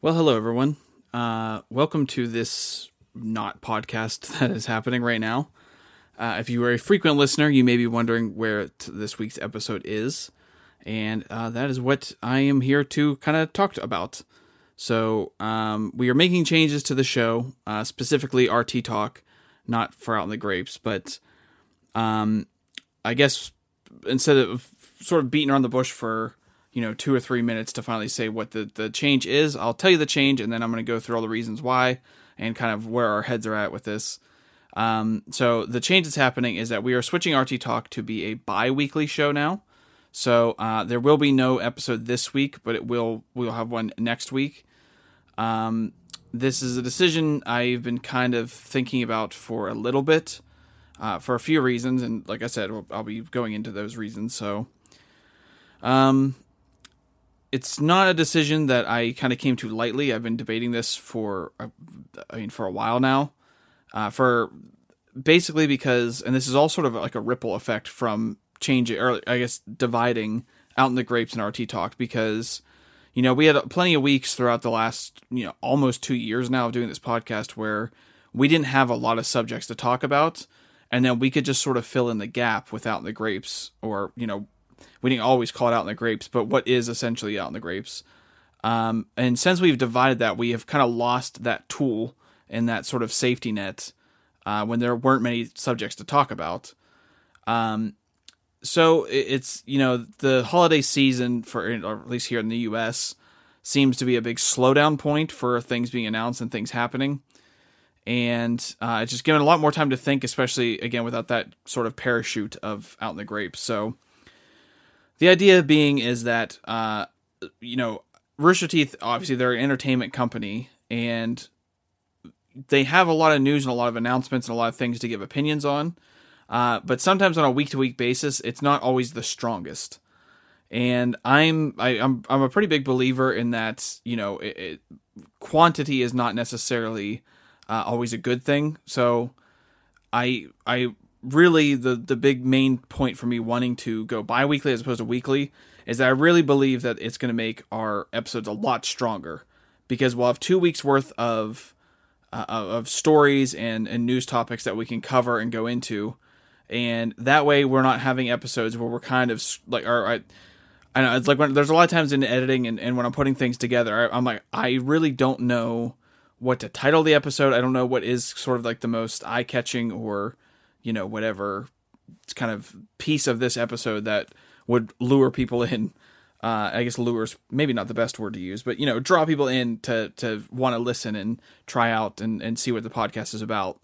Well, hello everyone. Uh, welcome to this not podcast that is happening right now. Uh, if you are a frequent listener, you may be wondering where t- this week's episode is, and uh, that is what I am here to kind of talk about. So um, we are making changes to the show, uh, specifically RT Talk, not for Out in the Grapes, but um, I guess instead of sort of beating around the bush for you know two or three minutes to finally say what the the change is, I'll tell you the change, and then I'm going to go through all the reasons why and kind of where our heads are at with this. Um, so the change that's happening is that we are switching RT Talk to be a bi-weekly show now. So uh, there will be no episode this week, but it will we'll have one next week. Um, this is a decision I've been kind of thinking about for a little bit, uh, for a few reasons, and like I said, I'll be going into those reasons. So, um, it's not a decision that I kind of came to lightly. I've been debating this for, uh, I mean, for a while now. Uh, for basically because, and this is all sort of like a ripple effect from changing, or I guess dividing out in the grapes and RT talk because, you know, we had plenty of weeks throughout the last, you know, almost two years now of doing this podcast where we didn't have a lot of subjects to talk about. And then we could just sort of fill in the gap without the grapes or, you know, we didn't always call it out in the grapes, but what is essentially out in the grapes. Um, and since we've divided that, we have kind of lost that tool and that sort of safety net uh, when there weren't many subjects to talk about. Um, so it's you know the holiday season for or at least here in the U.S. seems to be a big slowdown point for things being announced and things happening, and uh, it's just given a lot more time to think, especially again without that sort of parachute of out in the grapes. So the idea being is that uh, you know Rooster Teeth obviously they're an entertainment company and they have a lot of news and a lot of announcements and a lot of things to give opinions on. Uh, but sometimes on a week to week basis, it's not always the strongest. And I'm I, am i I'm a pretty big believer in that. You know, it, it, quantity is not necessarily uh, always a good thing. So I I really the the big main point for me wanting to go bi-weekly as opposed to weekly is that I really believe that it's going to make our episodes a lot stronger because we'll have two weeks worth of uh, of stories and and news topics that we can cover and go into, and that way we're not having episodes where we're kind of like or I. I know it's like when there's a lot of times in editing and, and when I'm putting things together, I, I'm like I really don't know what to title the episode. I don't know what is sort of like the most eye catching or you know whatever kind of piece of this episode that would lure people in. Uh, I guess lures maybe not the best word to use, but you know, draw people in to to want to listen and try out and and see what the podcast is about.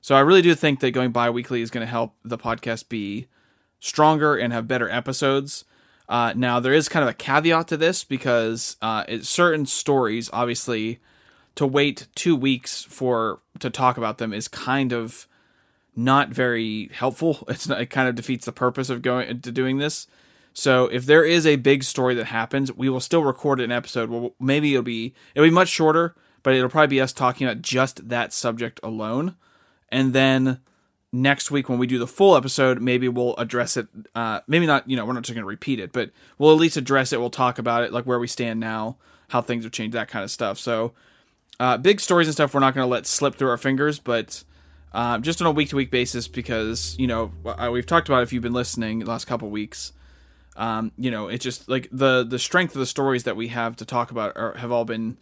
So I really do think that going bi-weekly is going to help the podcast be stronger and have better episodes. Uh, now there is kind of a caveat to this because uh, it, certain stories, obviously, to wait two weeks for to talk about them is kind of not very helpful. It's not, it kind of defeats the purpose of going to doing this. So if there is a big story that happens, we will still record an episode. Well, maybe it'll be it'll be much shorter, but it'll probably be us talking about just that subject alone. And then next week when we do the full episode, maybe we'll address it. Uh, maybe not. You know, we're not just going to repeat it, but we'll at least address it. We'll talk about it, like where we stand now, how things have changed, that kind of stuff. So uh, big stories and stuff we're not going to let slip through our fingers, but uh, just on a week to week basis because you know we've talked about if you've been listening the last couple weeks. Um, you know, it's just like the the strength of the stories that we have to talk about are, have all been,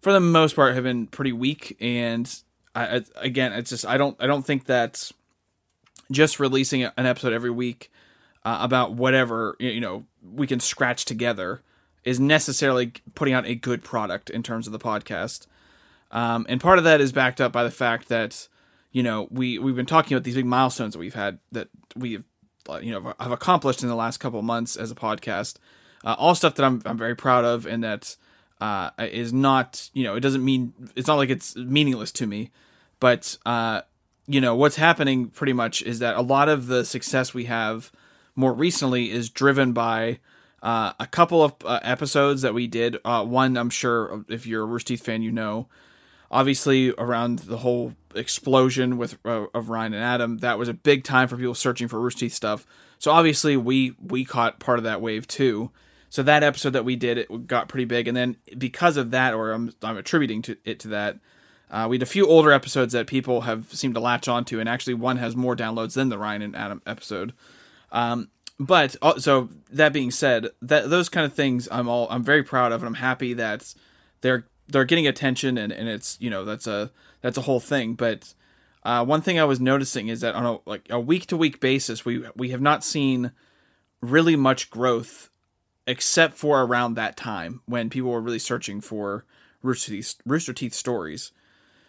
for the most part, have been pretty weak. And I, I, again, it's just I don't I don't think that just releasing an episode every week uh, about whatever you know we can scratch together is necessarily putting out a good product in terms of the podcast. Um, and part of that is backed up by the fact that you know, we we've been talking about these big milestones that we've had that we've you know have accomplished in the last couple months as a podcast. Uh, all stuff that I'm I'm very proud of, and that uh, is not you know it doesn't mean it's not like it's meaningless to me, but uh, you know what's happening pretty much is that a lot of the success we have more recently is driven by uh, a couple of uh, episodes that we did. Uh, one, I'm sure if you're a Rooster Teeth fan, you know, obviously around the whole explosion with uh, of Ryan and Adam, that was a big time for people searching for Rooster Teeth stuff. So obviously we we caught part of that wave too. so that episode that we did it got pretty big, and then because of that, or I'm I'm attributing to it to that. Uh, we had a few older episodes that people have seemed to latch onto, and actually one has more downloads than the Ryan and Adam episode. Um, but uh, so that being said, that those kind of things I'm all I'm very proud of, and I'm happy that they're they're getting attention, and, and it's you know that's a that's a whole thing. But uh, one thing I was noticing is that on a like a week to week basis, we we have not seen really much growth except for around that time when people were really searching for Rooster Teeth, Rooster Teeth stories.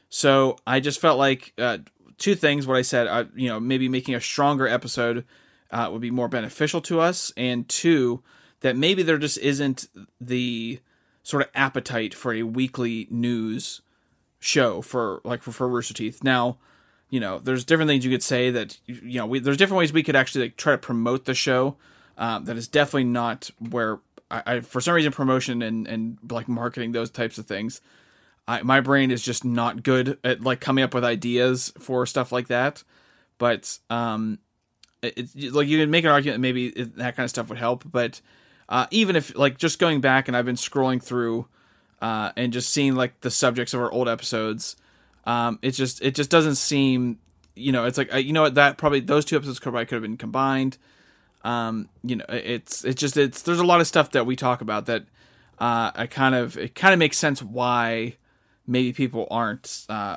So I just felt like uh, two things. What I said, uh, you know, maybe making a stronger episode uh, would be more beneficial to us, and two, that maybe there just isn't the sort of appetite for a weekly news show for like for, for Rooster Teeth. Now, you know, there's different things you could say that you know we, there's different ways we could actually like try to promote the show. Um, that is definitely not where I, I, for some reason promotion and and like marketing those types of things. I, my brain is just not good at like coming up with ideas for stuff like that. But um, it, it, like you can make an argument maybe that kind of stuff would help. But uh, even if like just going back and I've been scrolling through uh, and just seeing like the subjects of our old episodes um, it just it just doesn't seem, you know, it's like uh, you know what that probably those two episodes probably could have been combined. Um, you know, it's it's just it's there's a lot of stuff that we talk about that uh, I kind of it kind of makes sense why maybe people aren't uh,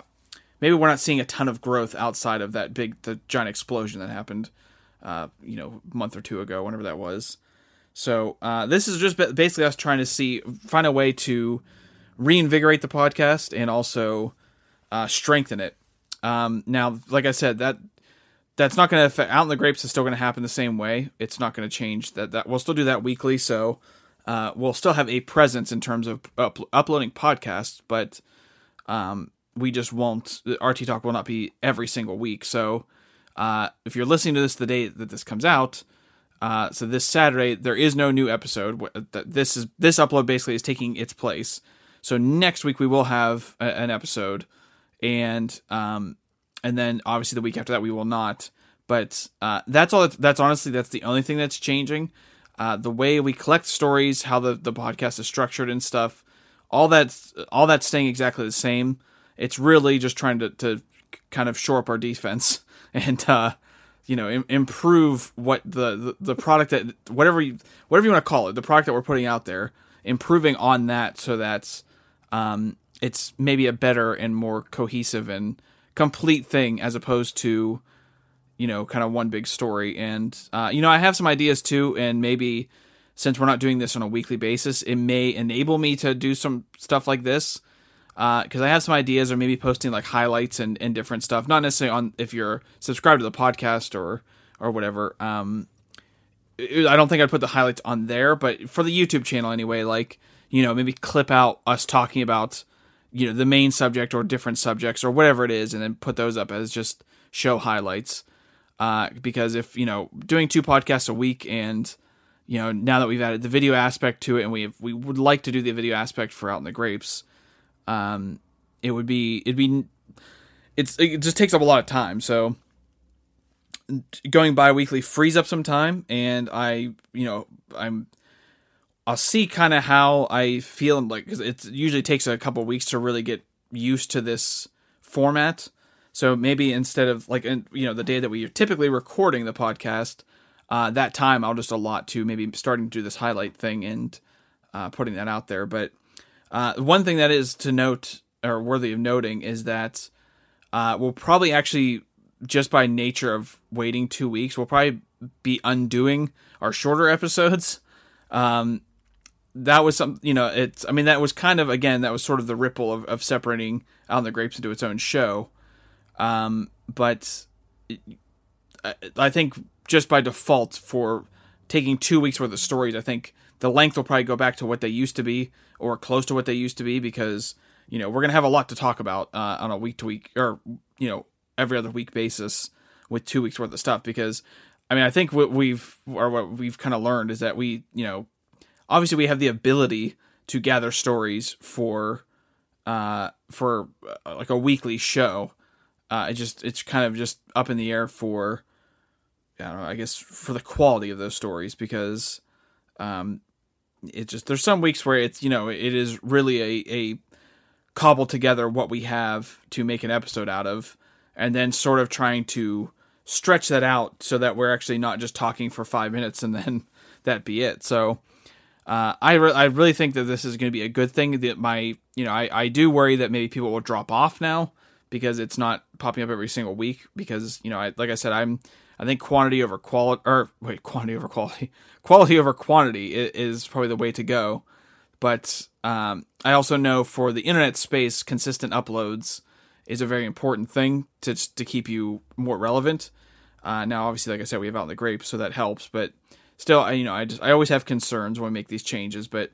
maybe we're not seeing a ton of growth outside of that big the giant explosion that happened uh, you know month or two ago whenever that was so uh, this is just basically us trying to see find a way to reinvigorate the podcast and also uh, strengthen it. Um, now, like I said, that that's not going to affect out in the grapes is still going to happen the same way. It's not going to change. That that we'll still do that weekly, so uh, we'll still have a presence in terms of up- uploading podcasts, but um, we just won't. RT Talk will not be every single week. So uh, if you're listening to this the day that this comes out, uh, so this Saturday there is no new episode. This is this upload basically is taking its place. So next week we will have a, an episode and um, and then obviously the week after that we will not. But uh, that's all. That's, that's honestly that's the only thing that's changing. Uh, the way we collect stories, how the the podcast is structured and stuff, all that's all that's staying exactly the same. It's really just trying to to kind of shore up our defense and uh, you know Im- improve what the, the the product that whatever you whatever you want to call it, the product that we're putting out there, improving on that so that um, it's maybe a better and more cohesive and complete thing as opposed to you know kind of one big story. And uh, you know i have some ideas too and maybe since we're not doing this on a weekly basis it may enable me to do some stuff like this because uh, i have some ideas or maybe posting like highlights and, and different stuff. Not necessarily on if you're subscribed to the podcast or or whatever um, i don't think i'd put the highlights on there but for the youtube channel anyway like you know maybe clip out us talking about you know the main subject or different subjects or whatever it is and then put those up as just show highlights. Uh, because if you know doing two podcasts a week and you know now that we've added the video aspect to it and we we would like to do the video aspect for out in the grapes um it would be it'd be it's it just takes up a lot of time so going bi-weekly frees up some time and i you know i'm I'll see kind of how I feel like because it usually takes a couple weeks to really get used to this format. So maybe instead of like you know the day that we are typically recording the podcast, uh, that time I'll just allot to maybe starting to do this highlight thing and uh, putting that out there. But uh, one thing that is to note or worthy of noting is that uh, we'll probably actually just by nature of waiting two weeks, we'll probably be undoing our shorter episodes. Um, that was some you know it's i mean that was kind of again that was sort of the ripple of, of separating out in the grapes into its own show um but I, I think just by default for taking two weeks worth of stories i think the length will probably go back to what they used to be or close to what they used to be because you know we're gonna have a lot to talk about uh, on a week to week or you know every other week basis with two weeks worth of stuff because i mean i think what we've or what we've kind of learned is that we you know obviously we have the ability to gather stories for uh for uh, like a weekly show. Uh it just it's kind of just up in the air for I don't know, I guess for the quality of those stories because um it just there's some weeks where it's you know it is really a a cobble together what we have to make an episode out of, and then sort of trying to stretch that out so that we're actually not just talking for five minutes and then that be it. So. Uh, I re- I really think that this is going to be a good thing. That my you know I, I do worry that maybe people will drop off now because it's not popping up every single week. Because you know I like I said I'm I think quantity over quality or wait quantity over quality quality over quantity is, probably the way to go. But um, I also know for the internet space, consistent uploads is a very important thing to to keep you more relevant. Uh, now, obviously, like I said, we have out in the grape, so that helps. But still, I, you know, I just I always have concerns when we make these changes, but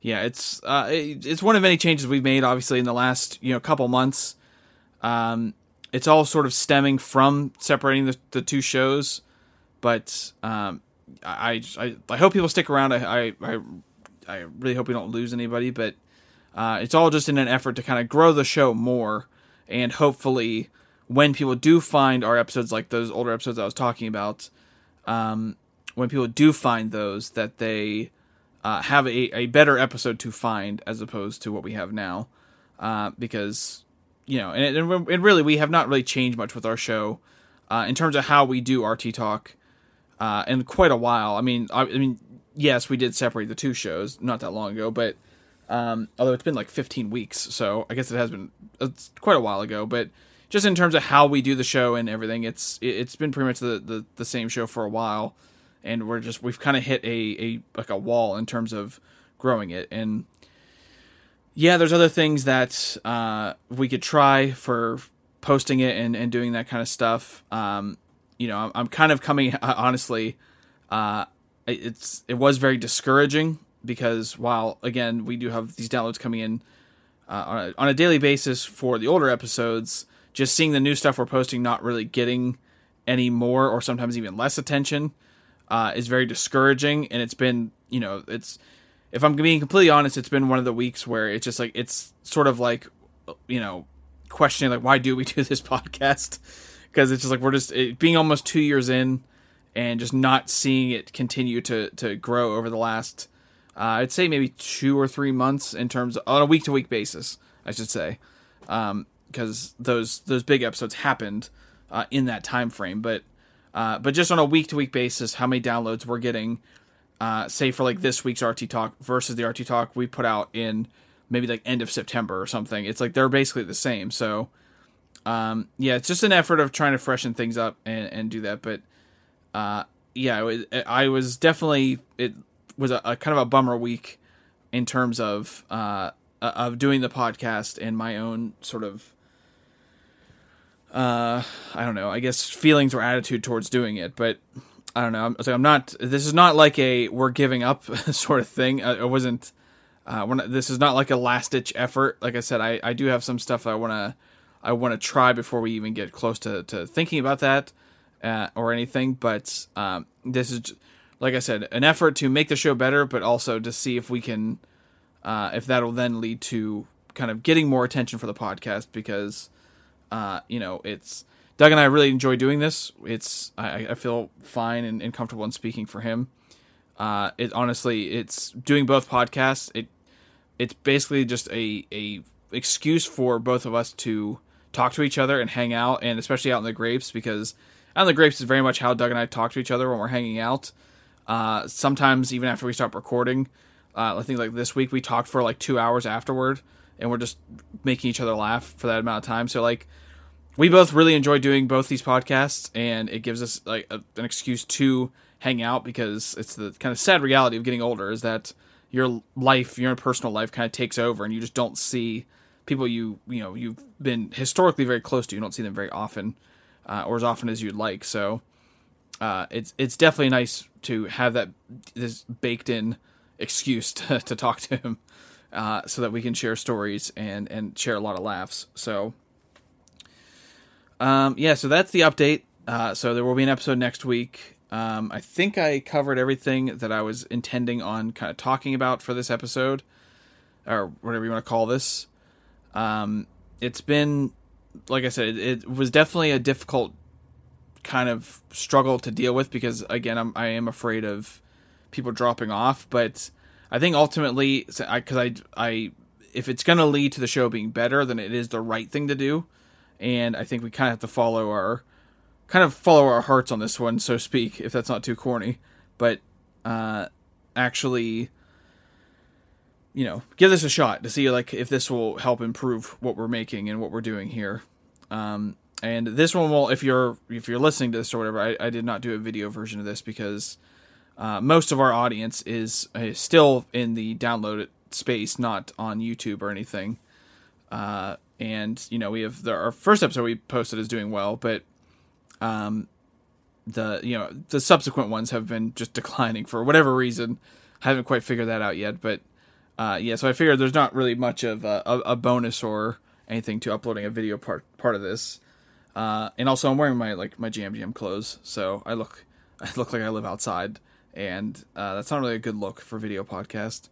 yeah, it's uh, it's one of many changes we've made, obviously, in the last you know couple months. Um, it's all sort of stemming from separating the, the two shows, but um, I, I I hope people stick around. I I I really hope we don't lose anybody, but uh, it's all just in an effort to kind of grow the show more, and hopefully, when people do find our episodes, like those older episodes I was talking about, um, when people do find those, that they uh, have a, a better episode to find as opposed to what we have now. Uh, because, you know, and, and, really, we have not really changed much with our show uh, in terms of how we do RT Talk uh, in quite a while. I mean, I, I, mean, yes, we did separate the two shows not that long ago, but um, although it's been like 15 weeks, so I guess it has been quite a while ago. But just in terms of how we do the show and everything, it's it's been pretty much the, the, the same show for a while and we're just we've kind of hit a, a like a wall in terms of growing it and yeah there's other things that uh, we could try for posting it and, and doing that kind of stuff. Um, you know I'm, kind of coming honestly uh, it's it was very discouraging because while again we do have these downloads coming in uh, on, a, on a daily basis for the older episodes just seeing the new stuff we're posting not really getting any more or sometimes even less attention uh, is very discouraging, and it's been you know it's if I'm being completely honest, it's been one of the weeks where it's just like it's sort of like you know questioning like why do we do this podcast? Because it's just like we're just it, being almost two years in and just not seeing it continue to to grow over the last uh, I'd say maybe two or three months in terms of, on a week to week basis I should say. Because um, those those big episodes happened uh, in that time frame but uh, but just on a week to week basis, how many downloads we're getting, uh, say for like this week's RT Talk versus the RT Talk we put out in maybe like end of September or something. It's like they're basically the same. So, um, yeah, it's just an effort of trying to freshen things up and, and do that. But, uh, yeah, I was definitely, it was a, a, kind of a bummer week in terms of, uh, of doing the podcast and my own sort of uh, I don't know. I guess feelings or attitude towards doing it, but I don't know. I'm, so I'm not. This is not like a we're giving up sort of thing. Uh, it wasn't. Uh, not, this is not like a last ditch effort. Like I said, I, I do have some stuff I want to I want to try before we even get close to, to thinking about that uh, or anything. But um, this is like I said, an effort to make the show better, but also to see if we can uh, if that'll then lead to kind of getting more attention for the podcast because uh, you know, it's Doug and I really enjoy doing this. It's I, I feel fine and, and, comfortable in speaking for him. Uh, it honestly, it's doing both podcasts. It it's basically just a a excuse for both of us to talk to each other and hang out, and especially out in the grapes because out in the grapes is very much how Doug and I talk to each other when we're hanging out. Uh, sometimes even after we stop recording, uh, I think like this week we talked for like two hours afterward, and we're just making each other laugh for that amount of time. So like we both really enjoy doing both these podcasts, and it gives us like a, an excuse to hang out because it's the kind of sad reality of getting older is that your life, your personal life, kind of takes over, and you just don't see people you you know you've been historically very close to. You don't see them very often, uh, or as often as you'd like. So uh, it's it's definitely nice to have that this baked in excuse to, to talk to him, uh, so that we can share stories and and share a lot of laughs. So um, yeah, so that's the update. Uh, so there will be an episode next week. Um, I think I covered everything that I was intending on kind of talking about for this episode, or whatever you want to call this. Um, it's been, like I said, it, it, was definitely a difficult kind of struggle to deal with because, again, I'm, I am afraid of people dropping off. But I think ultimately, because I, I, if it's going to lead to the show being better, then it is the right thing to do. And I think we kind of have to follow our, kind of follow our hearts on this one, so speak, if that's not too corny. But uh, actually, you know, give this a shot to see like if this will help improve what we're making and what we're doing here. Um, and this one will, if you're if you're listening to this or whatever, I, I did not do a video version of this because uh, most of our audience is, is still in the downloaded space, not on YouTube or anything. Uh, and you know, we have the, our first episode we posted is doing well, but um, the you know the subsequent ones have been just declining for whatever reason. I haven't quite figured that out yet, but uh, yeah, so I figured there's not really much of a, a, a, bonus or anything to uploading a video part part of this. Uh, and also, I'm wearing my like my Jam clothes, so I look I look like I live outside, and uh, that's not really a good look for video podcast.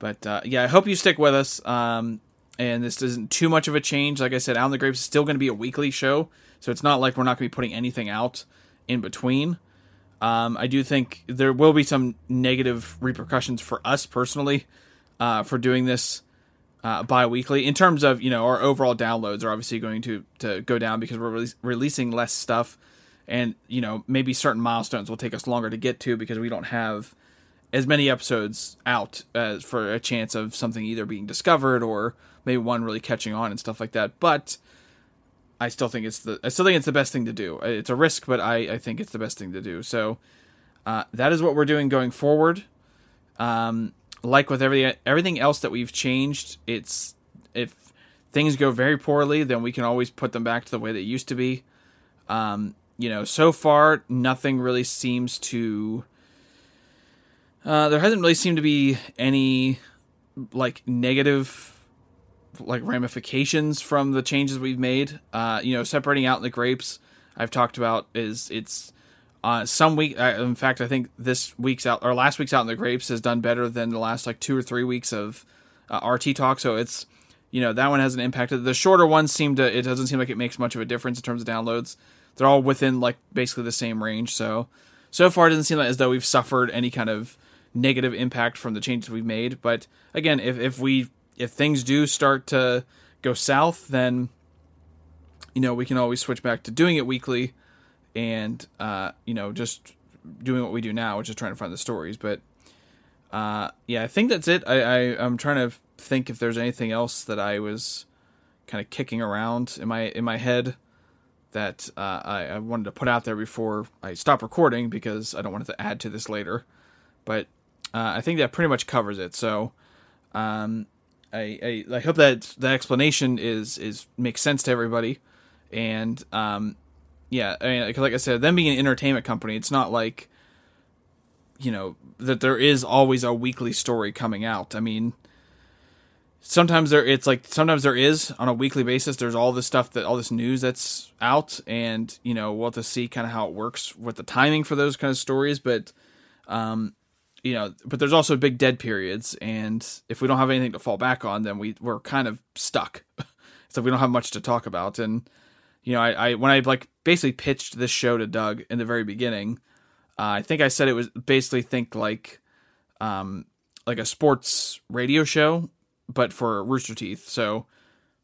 But uh, yeah, I hope you stick with us. Um, and this isn't too much of a change. Like I said, Out in the Grapes is still going to be a weekly show, so it's not like we're not going to be putting anything out in between. Um, I do think there will be some negative repercussions for us personally uh, for doing this uh, bi-weekly in terms of you know our overall downloads are obviously going to to go down because we're re- releasing less stuff and you know maybe certain milestones will take us longer to get to because we don't have as many episodes out as for a chance of something either being discovered or maybe one really catching on and stuff like that but I still think it's the I still think it's the best thing to do. It's a risk, but I, I think it's the best thing to do. So uh, that is what we're doing going forward. Um, like with every everything else that we've changed, it's if things go very poorly, then we can always put them back to the way they used to be. Um, you know, so far nothing really seems to. Uh, there hasn't really seemed to be any like negative like ramifications from the changes we've made. Uh, you know, separating out the grapes I've talked about is it's uh, some week. Uh, in fact, I think this week's out or last week's out in the grapes has done better than the last like two or three weeks of uh, RT talk. So it's you know that one hasn't impacted. The shorter ones seem to it doesn't seem like it makes much of a difference in terms of downloads. They're all within like basically the same range. So so far it doesn't seem like as though we've suffered any kind of negative impact from the changes we've made. But again, if if we if things do start to go south, then you know we can always switch back to doing it weekly, and uh, you know just doing what we do now, which is trying to find the stories. But uh, yeah, I think that's it. I, I I'm trying to think if there's anything else that I was kind of kicking around in my in my head that uh, I, I, wanted to put out there before I stop recording because I don't want to add to this later. But uh, I think that pretty much covers it. So um, I, I, I hope that the explanation is is makes sense to everybody, and um, yeah, I mean, like I said, them being an entertainment company, it's not like you know that there is always a weekly story coming out. I mean, sometimes there it's like sometimes there is on a weekly basis. There's all this stuff that all this news that's out, and you know we'll have to see kind of how it works with the timing for those kind of stories, but. Um, you know, but there's also big dead periods, and if we don't have anything to fall back on, then we we're kind of stuck. so we don't have much to talk about. And you know, I, I when I like basically pitched this show to Doug in the very beginning, uh, I think I said it was basically think like, um, like a sports radio show, but for Rooster Teeth. So,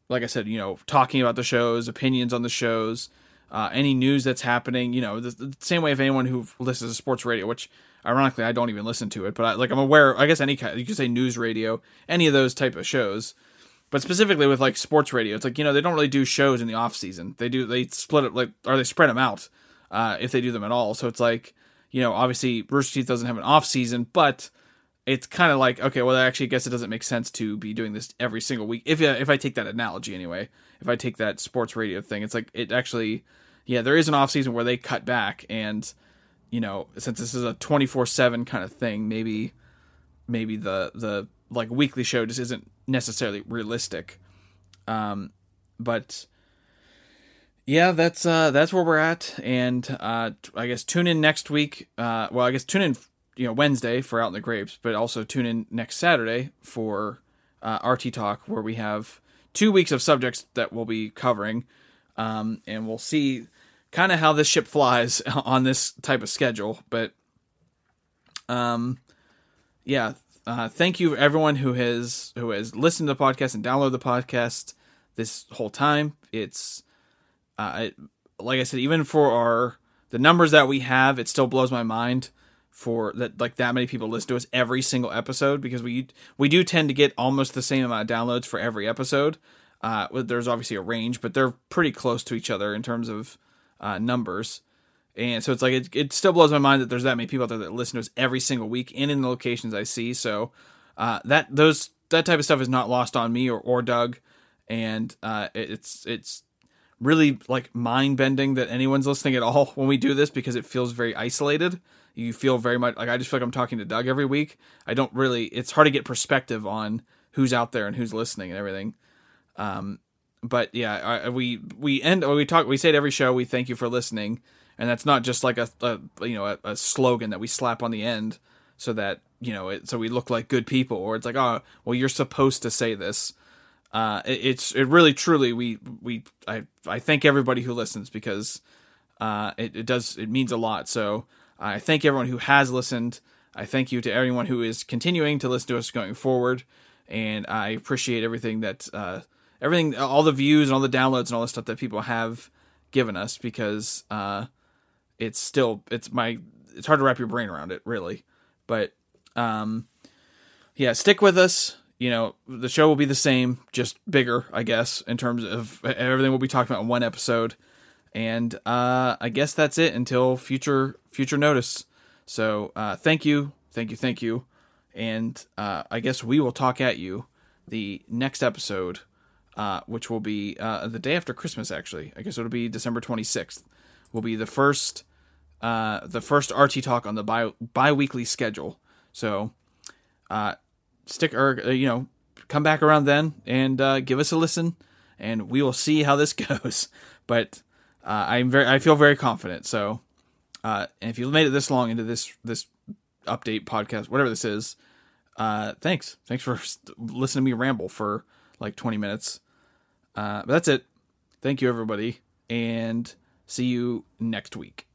like I said, you know, talking about the shows, opinions on the shows, uh, any news that's happening. You know, the, the same way if anyone who listens to sports radio, which Ironically, I don't even listen to it, but I, like I'm aware. I guess any kind, you could say news radio, any of those type of shows. But specifically with like sports radio, it's like you know they don't really do shows in the off season. They do they split it like or they spread them out uh, if they do them at all. So it's like you know obviously Rooster Teeth doesn't have an off season, but it's kind of like okay, well actually I guess it doesn't make sense to be doing this every single week. If if I take that analogy anyway, if I take that sports radio thing, it's like it actually yeah there is an off season where they cut back and you know, since this is a 24/7 kind of thing, maybe maybe the the like weekly show just isn't necessarily realistic. Um but yeah, that's uh that's where we're at and uh I guess tune in next week. Uh well, I guess tune in you know Wednesday for Out in the Grapes, but also tune in next Saturday for uh, RT Talk where we have two weeks of subjects that we'll be covering. Um, and we'll see kind of how this ship flies on this type of schedule. But, um, yeah, uh, thank you everyone who has who has listened to the podcast and downloaded the podcast this whole time. It's uh, it, like I said, even for our the numbers that we have, it still blows my mind for that like that many people listen to us every single episode because we we do tend to get almost the same amount of downloads for every episode. Uh, there's obviously a range, but they're pretty close to each other in terms of uh, numbers. And so it's like it, it still blows my mind that there's that many people out there that listen to us every single week and in the locations I see. So uh, that those that type of stuff is not lost on me or, or Doug, and uh, it's it's really like mind bending that anyone's listening at all when we do this because it feels very isolated. You feel very much like I just feel like I'm talking to Doug every week. I don't really. It's hard to get perspective on who's out there and who's listening and everything. Um, but yeah, I, we we end we talk we say it every show. We thank you for listening, and that's not just like a, a you know a, a, slogan that we slap on the end so that you know it, so we look like good people, or it's like oh well you're supposed to say this. Uh, it, it's it really truly we we I I thank everybody who listens because uh it, it does it means a lot. So I thank everyone who has listened. I thank you to everyone who is continuing to listen to us going forward, and I appreciate everything that uh, everything, all the views and all the downloads and all the stuff that people have given us because uh, it's still it's my it's hard to wrap your brain around it really, but um, yeah, stick with us. You know, the show will be the same, just bigger, I guess, in terms of everything we'll be talking about in one episode and uh, I guess that's it until future future notice. So uh, thank you, thank you, thank you, and uh, I guess we will talk at you the next episode, uh, which will be uh, the day after Christmas. Actually, I guess it'll be December twenty sixth. Will be the first uh, the first RT talk on the bi bi weekly schedule. So stick or you know come back around then and give us a listen, and we will see how this goes. But uh, I'm very I feel very confident. So, uh, and if you made it this long into this this update podcast, whatever this is, uh, thanks. Thanks for listening to me ramble for like 20 minutes. Uh, but that's it. Thank you, everybody, and see you next week.